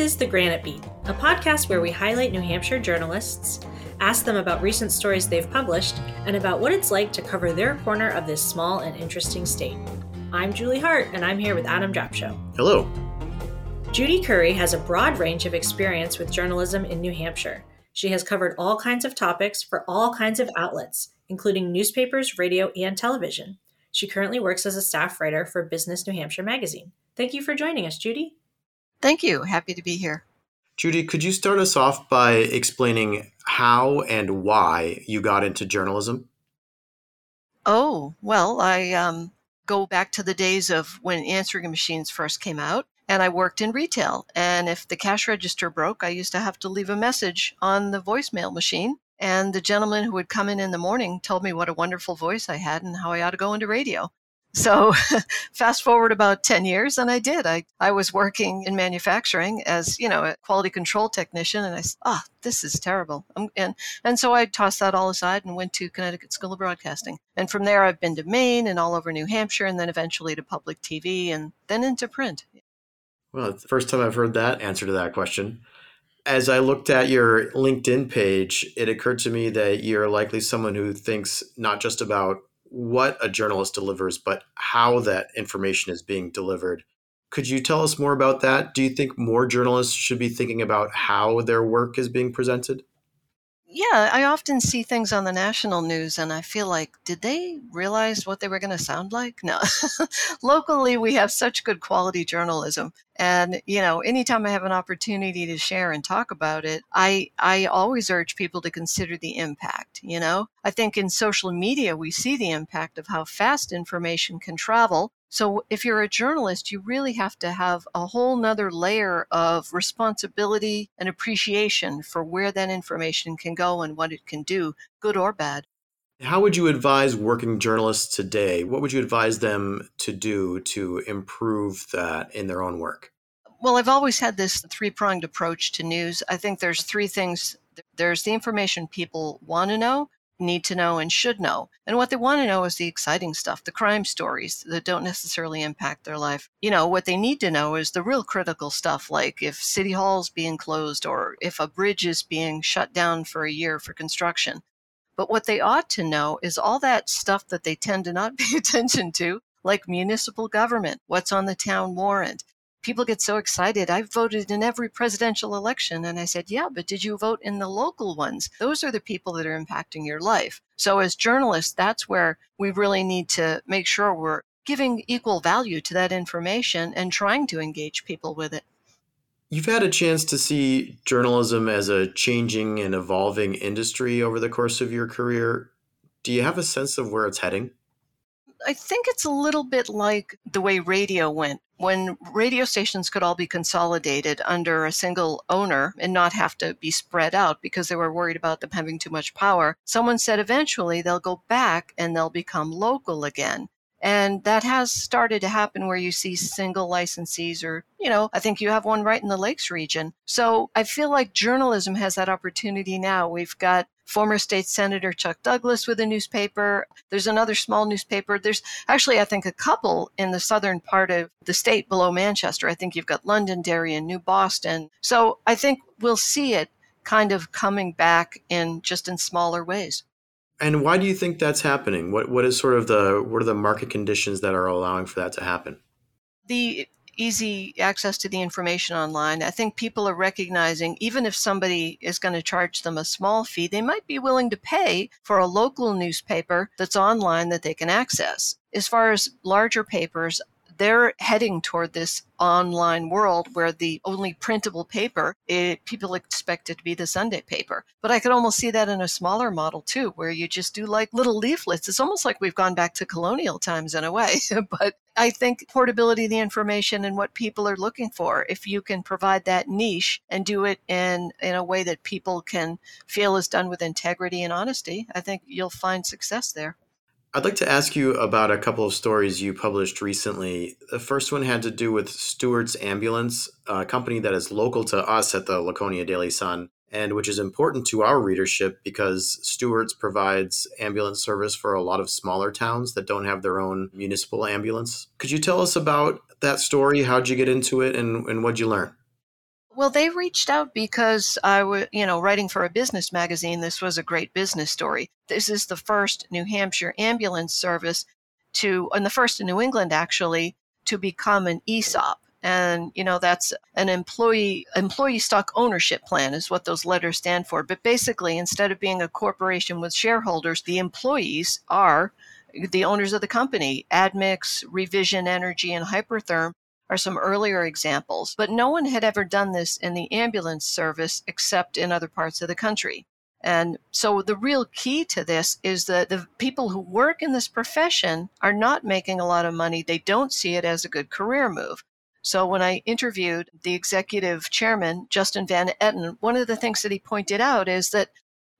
is The Granite Beat, a podcast where we highlight New Hampshire journalists, ask them about recent stories they've published, and about what it's like to cover their corner of this small and interesting state. I'm Julie Hart, and I'm here with Adam Drapcho. Hello. Judi Currie has a broad range of experience with journalism in New Hampshire. She has covered all kinds of topics for all kinds of outlets, including newspapers, radio, and television. She currently works as a staff writer for Business New Hampshire magazine. Thank you for joining us, Judi. Thank you. Happy to be here. Judi, could you start us off by explaining how and why you got into journalism? Oh, well, I um, go back to the days of when answering machines first came out, and I worked in retail. And if the cash register broke, I used to have to leave a message on the voicemail machine. And the gentleman who would come in in the morning told me what a wonderful voice I had and how I ought to go into radio. So fast forward about 10 years and I did. I, I was working in manufacturing as, you know, a quality control technician and I said, oh, this is terrible. Um, and, and so I tossed that all aside and went to Connecticut School of Broadcasting. And from there I've been to Maine and all over New Hampshire and then eventually to public TV and then into print. Well, it's the first time I've heard that answer to that question. As I looked at your LinkedIn page, it occurred to me that you're likely someone who thinks not just about what a journalist delivers, but how that information is being delivered. Could you tell us more about that? Do you think more journalists should be thinking about how their work is being presented? Yeah, I often see things on the national news and I feel like, did they realize what they were going to sound like? No. Locally, we have such good quality journalism. And, you know, anytime I have an opportunity to share and talk about it, I, I always urge people to consider the impact. You know, I think in social media, we see the impact of how fast information can travel so if you're a journalist, you really have to have a whole nother layer of responsibility and appreciation for where that information can go and what it can do, good or bad. How would you advise working journalists today? What would you advise them to do to improve that in their own work? Well, I've always had this three pronged approach to news. I think there's three things there's the information people want to know, need to know and should know. And what they want to know is the exciting stuff, the crime stories that don't necessarily impact their life. You know, what they need to know is the real critical stuff, like if City Hall's being closed or if a bridge is being shut down for a year for construction. But what they ought to know is all that stuff that they tend to not pay attention to, like municipal government, what's on the town warrant, people get so excited. I voted in every presidential election. And I said, yeah, but did you vote in the local ones? Those are the people that are impacting your life. So as journalists, that's where we really need to make sure we're giving equal value to that information and trying to engage people with it. You've had a chance to see journalism as a changing and evolving industry over the course of your career. Do you have a sense of where it's heading? I think it's a little bit like the way radio went. When radio stations could all be consolidated under a single owner and not have to be spread out because they were worried about them having too much power, someone said eventually they'll go back and they'll become local again. And that has started to happen where you see single licensees, or, you know, I think you have one right in the Lakes region. So I feel like journalism has that opportunity now. We've got former state senator Chuck Douglas with a newspaper. There's another small newspaper. There's actually, I think, a couple in the southern part of the state below Manchester. I think you've got Londonderry and New Boston. So I think we'll see it kind of coming back in just in smaller ways. And why do you think that's happening? What what is sort of the what are the market conditions that are allowing for that to happen? The easy access to the information online. I think people are recognizing even if somebody is going to charge them a small fee, they might be willing to pay for a local newspaper that's online that they can access. As far as larger papers, they're heading toward this online world where the only printable paper, it, people expect it to be the Sunday paper. But I could almost see that in a smaller model too, where you just do like little leaflets. It's almost like we've gone back to colonial times in a way. but I think portability of the information and what people are looking for, if you can provide that niche and do it in, in a way that people can feel is done with integrity and honesty, I think you'll find success there. I'd like to ask you about a couple of stories you published recently. The first one had to do with Stewart's Ambulance, a company that is local to us at the Laconia Daily Sun, and which is important to our readership because Stewart's provides ambulance service for a lot of smaller towns that don't have their own municipal ambulance. Could you tell us about that story? How'd you get into it, and, and what'd you learn? Well, they reached out because I was, you know, writing for a business magazine. This was a great business story. This is the first New Hampshire ambulance service to, and the first in New England actually, to become an ESOP. And you know that's an employee employee stock ownership plan is what those letters stand for. But basically, instead of being a corporation with shareholders, the employees are the owners of the company. Admix, Revision Energy, and Hypertherm are some earlier examples, but no one had ever done this in the ambulance service except in other parts of the country. And so the real key to this is that the people who work in this profession are not making a lot of money. They don't see it as a good career move. So when I interviewed the executive chairman, Justin Van Etten, one of the things that he pointed out is that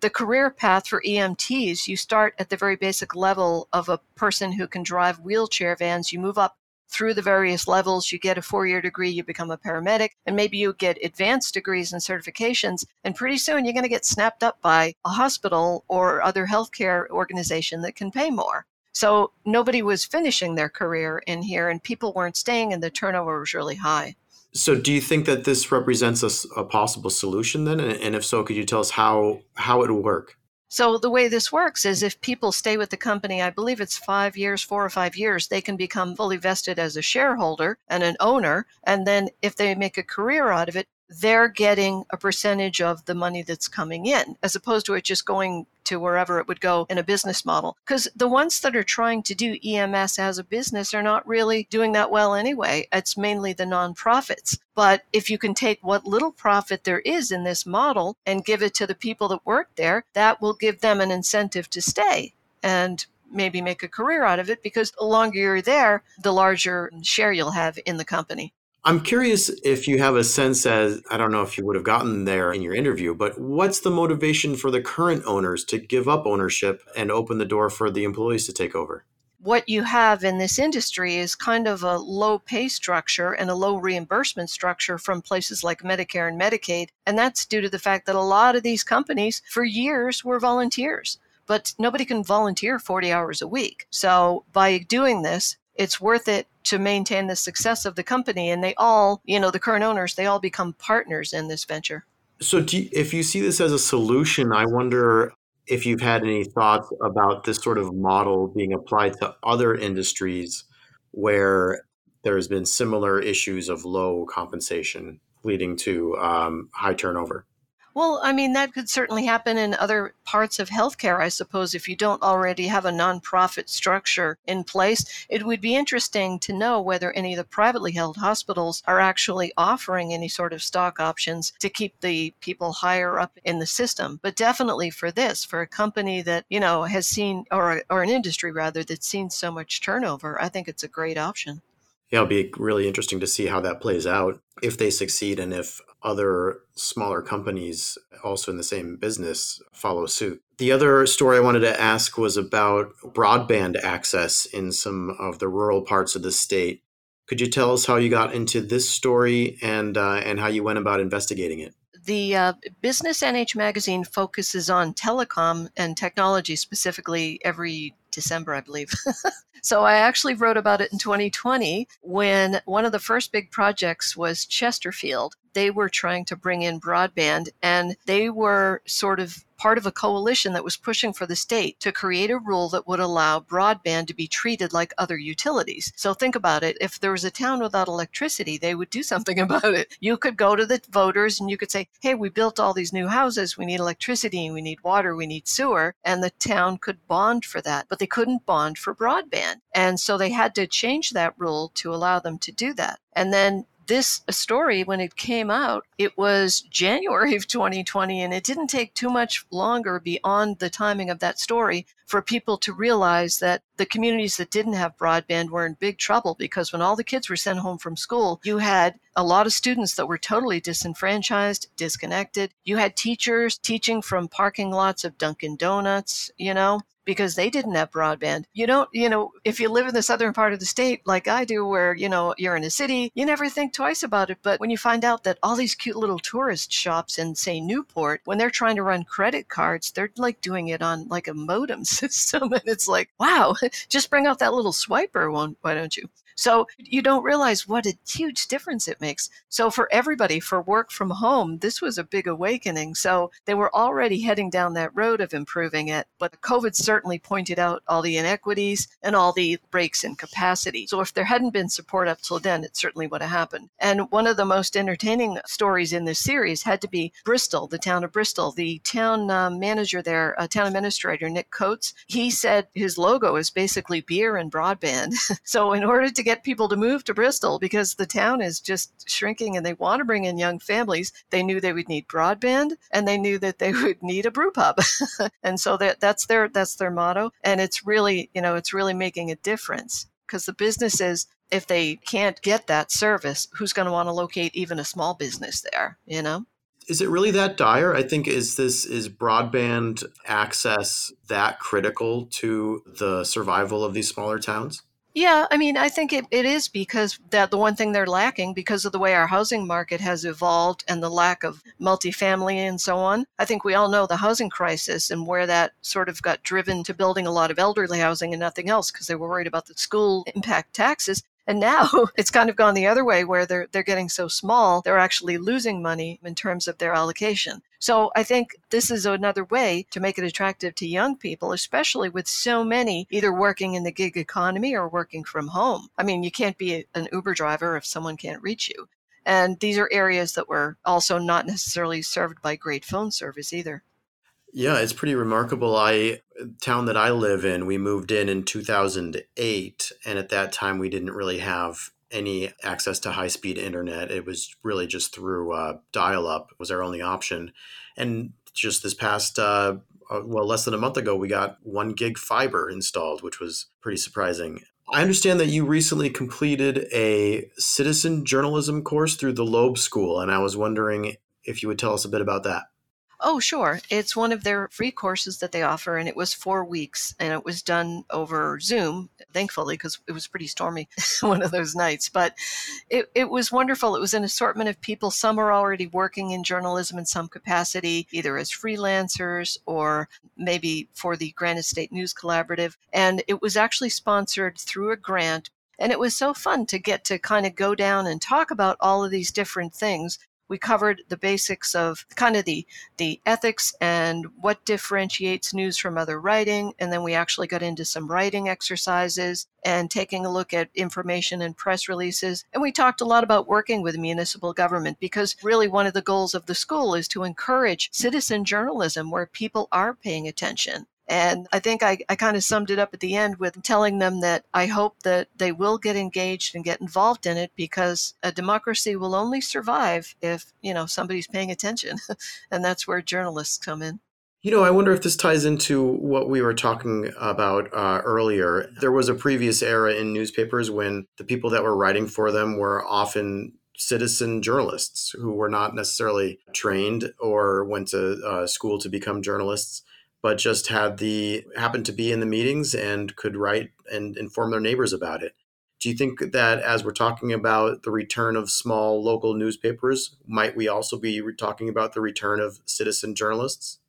the career path for EMTs, you start at the very basic level of a person who can drive wheelchair vans. You move up through the various levels. You get a four year degree, you become a paramedic, and maybe you get advanced degrees and certifications. And pretty soon you're going to get snapped up by a hospital or other healthcare organization that can pay more. So nobody was finishing their career in here, and people weren't staying, and the turnover was really high. So, do you think that this represents a, a possible solution then? And, if so, could you tell us how how it would work? So the way this works is if people stay with the company, I believe it's five years, four or five years, they can become fully vested as a shareholder and an owner. And then if they make a career out of it, they're getting a percentage of the money that's coming in, as opposed to it just going to wherever it would go in a business model. Because the ones that are trying to do EMS as a business are not really doing that well anyway. It's mainly the nonprofits. But if you can take what little profit there is in this model and give it to the people that work there, that will give them an incentive to stay. And maybe make a career out of it because the longer you're there, the larger share you'll have in the company. I'm curious if you have a sense as I don't know if you would have gotten there in your interview, but what's the motivation for the current owners to give up ownership and open the door for the employees to take over? What you have in this industry is kind of a low pay structure and a low reimbursement structure from places like Medicare and Medicaid. And that's due to the fact that a lot of these companies for years were volunteers but nobody can volunteer 40 hours a week. So by doing this, it's worth it to maintain the success of the company. And they all, you know, the current owners, they all become partners in this venture. So, you, if you see this as a solution, I wonder if you've had any thoughts about this sort of model being applied to other industries where there's been similar issues of low compensation leading to um, high turnover. Well, I mean, that could certainly happen in other parts of healthcare, I suppose, if you don't already have a nonprofit structure in place. It would be interesting to know whether any of the privately held hospitals are actually offering any sort of stock options to keep the people higher up in the system. But definitely for this, for a company that, you know, has seen, or, or an industry rather, that's seen so much turnover, I think it's a great option. Yeah, it'll be really interesting to see how that plays out if they succeed and if other smaller companies also in the same business follow suit. The other story I wanted to ask was about broadband access in some of the rural parts of the state. Could you tell us how you got into this story and uh, and how you went about investigating it? The uh, Business NH magazine focuses on telecom and technology specifically every December, I believe. so I actually wrote about it in 2020 when one of the first big projects was Chesterfield. They were trying to bring in broadband and they were sort of part of a coalition that was pushing for the state to create a rule that would allow broadband to be treated like other utilities. So think about it. If there was a town without electricity, they would do something about it. You could go to the voters and you could say, hey, we built all these new houses. We need electricity, we need water, we need sewer. And the town could bond for that. But they couldn't bond for broadband. And so they had to change that rule to allow them to do that. And then this story, when it came out, it was January of 2020, and it didn't take too much longer beyond the timing of that story for people to realize that the communities that didn't have broadband were in big trouble because when all the kids were sent home from school, you had a lot of students that were totally disenfranchised, disconnected. You had teachers teaching from parking lots of Dunkin' Donuts, you know, because they didn't have broadband. You don't, you know, if you live in the southern part of the state like I do, where, you know, you're in a city, you never think twice about it. But when you find out that all these cute little tourist shops in, say, Newport, when they're trying to run credit cards, they're like doing it on like a modem system. And it's like, wow, just bring out that little swiper, why don't you? So you don't realize what a huge difference it makes. So for everybody, for work from home, this was a big awakening. So they were already heading down that road of improving it, but COVID certainly pointed out all the inequities and all the breaks in capacity. So if there hadn't been support up till then, it certainly would have happened. And one of the most entertaining stories in this series had to be Bristol, the town of Bristol. The town uh, manager there, uh, town administrator Nick Coates, he said his logo is basically beer and broadband. so in order to get people to move to Bristol, because the town is just shrinking and they want to bring in young families, they knew they would need broadband and they knew that they would need a brew pub. and so that that's their that's their motto. And it's really, you know, it's really making a difference because the businesses if they can't get that service, who's going to want to locate even a small business there, you know? Is it really that dire? I think is this is broadband access that critical to the survival of these smaller towns? Yeah, I mean, I think it, it is because that the one thing they're lacking because of the way our housing market has evolved and the lack of multifamily and so on. I think we all know the housing crisis and where that sort of got driven to building a lot of elderly housing and nothing else because they were worried about the school impact taxes. And now it's kind of gone the other way where they're they're getting so small, they're actually losing money in terms of their allocation. So I think this is another way to make it attractive to young people, especially with so many either working in the gig economy or working from home. I mean, you can't be an Uber driver if someone can't reach you. And these are areas that were also not necessarily served by great phone service either. Yeah, it's pretty remarkable. I town that I live in, we moved in in 2008 and at that time we didn't really have any access to high speed internet. It was really just through uh, dial up was our only option. And just this past uh, uh, well less than a month ago we got 1 gig fiber installed, which was pretty surprising. I understand that you recently completed a citizen journalism course through the Loeb School and I was wondering if you would tell us a bit about that. Oh, sure. It's one of their free courses that they offer, and it was four weeks, and it was done over Zoom, thankfully, because it was pretty stormy one of those nights. But it, it was wonderful. It was an assortment of people. Some are already working in journalism in some capacity, either as freelancers or maybe for the Granite State News Collaborative. And it was actually sponsored through a grant and it was so fun to get to kind of go down and talk about all of these different things we covered the basics of kind of the the ethics and what differentiates news from other writing and then we actually got into some writing exercises and taking a look at information and press releases. And we talked a lot about working with municipal government because really one of the goals of the school is to encourage citizen journalism where people are paying attention and I think I, I kind of summed it up at the end with telling them that I hope that they will get engaged and get involved in it because a democracy will only survive if, you know, somebody's paying attention. and that's where journalists come in. You know, I wonder if this ties into what we were talking about uh, earlier. There was a previous era in newspapers when the people that were writing for them were often citizen journalists who were not necessarily trained or went to uh, school to become journalists but just had the happened to be in the meetings and could write and inform their neighbors about it. Do you think that as we're talking about the return of small local newspapers, might we also be talking about the return of citizen journalists?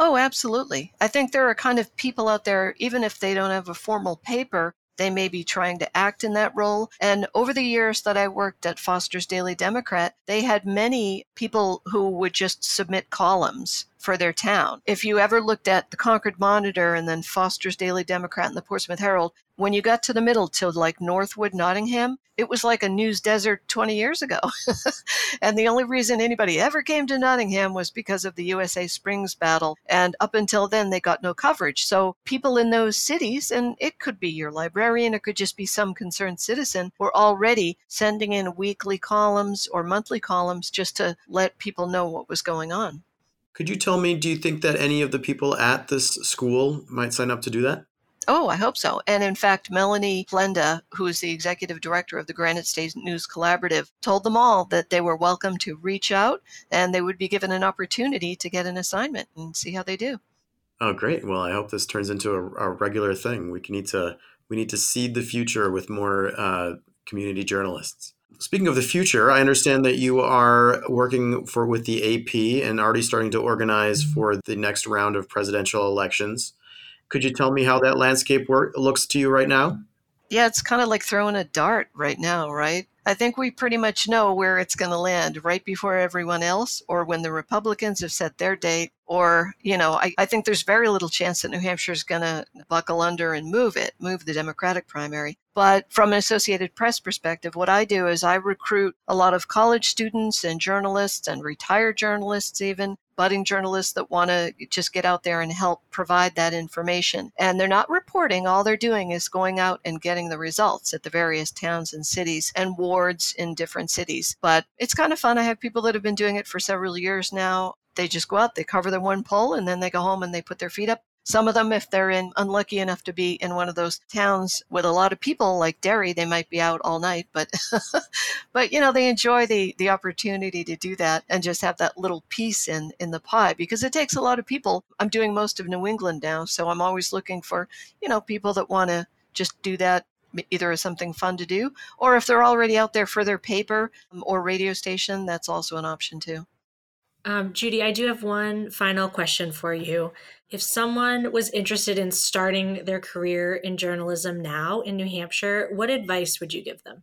Oh, absolutely. I think there are kind of people out there, even if they don't have a formal paper, they may be trying to act in that role. And over the years that I worked at Foster's Daily Democrat, they had many people who would just submit columns for their town. If you ever looked at the Concord Monitor and then Foster's Daily Democrat and the Portsmouth Herald, when you got to the middle to like Northwood, Nottingham, it was like a news desert 20 years ago. and the only reason anybody ever came to Nottingham was because of the USA Springs battle. And up until then, they got no coverage. So people in those cities, and it could be your librarian, it could just be some concerned citizen, were already sending in weekly columns or monthly columns just to let people know what was going on. Could you tell me, do you think that any of the people at this school might sign up to do that? Oh, I hope so. And in fact, Melanie Plenda, who is the executive director of the Granite State News Collaborative, told them all that they were welcome to reach out and they would be given an opportunity to get an assignment and see how they do. Oh, great. Well, I hope this turns into a, a regular thing. We need to we need to seed the future with more uh, community journalists. Speaking of the future, I understand that you are working for with the AP and already starting to organize mm-hmm. for the next round of presidential elections. Could you tell me how that landscape work, looks to you right now? Yeah, it's kind of like throwing a dart right now, right? I think we pretty much know where it's going to land right before everyone else, or when the Republicans have set their date, or, you know, I, I think there's very little chance that New Hampshire is going to buckle under and move it, move the Democratic primary. But from an Associated Press perspective, what I do is I recruit a lot of college students and journalists and retired journalists, even budding journalists that want to just get out there and help provide that information. And they're not reporting, all they're doing is going out and getting the results at the various towns and cities and wards in different cities. But it's kind of fun. I have people that have been doing it for several years now they just go out, they cover their one pole, and then they go home and they put their feet up. Some of them, if they're in unlucky enough to be in one of those towns with a lot of people like Derry, they might be out all night. But but you know, they enjoy the the opportunity to do that and just have that little piece in in the pie because it takes a lot of people. I'm doing most of New England now, so I'm always looking for, you know, people that want to just do that either as something fun to do or if they're already out there for their paper um, or radio station, that's also an option too. Um, Judi, I do have one final question for you. If someone was interested in starting their career in journalism now in New Hampshire, what advice would you give them?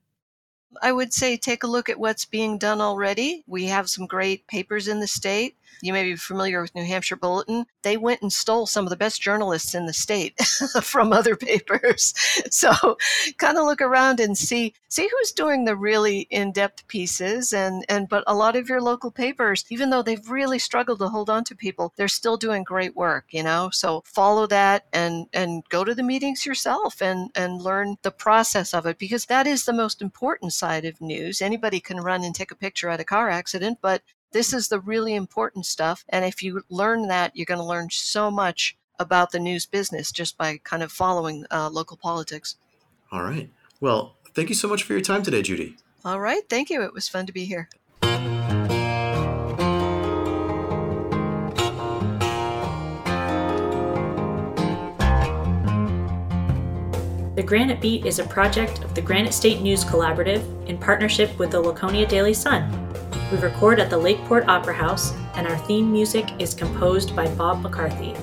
I would say take a look at what's being done already. We have some great papers in the state. You may be familiar with New Hampshire Bulletin. They went and stole some of the best journalists in the state from other papers. So kind of look around and see see who's doing the really in-depth pieces and and but a lot of your local papers, even though they've really struggled to hold on to people, they're still doing great work, you know? So follow that and and go to the meetings yourself and and learn the process of it because that is the most important side of news. Anybody can run and take a picture at a car accident, but this is the really important stuff. And if you learn that, you're going to learn so much about the news business just by kind of following uh, local politics. All right. Well, thank you so much for your time today, Judi. All right. Thank you. It was fun to be here. The Granite Beat is a project of the Granite State News Collaborative in partnership with the Laconia Daily Sun. We record at the Lakeport Opera House, and our theme music is composed by Bob McCarthy.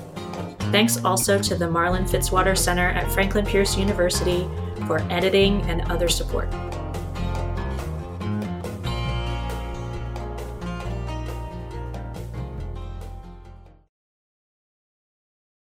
Thanks also to the Marlin Fitzwater Center at Franklin Pierce University for editing and other support.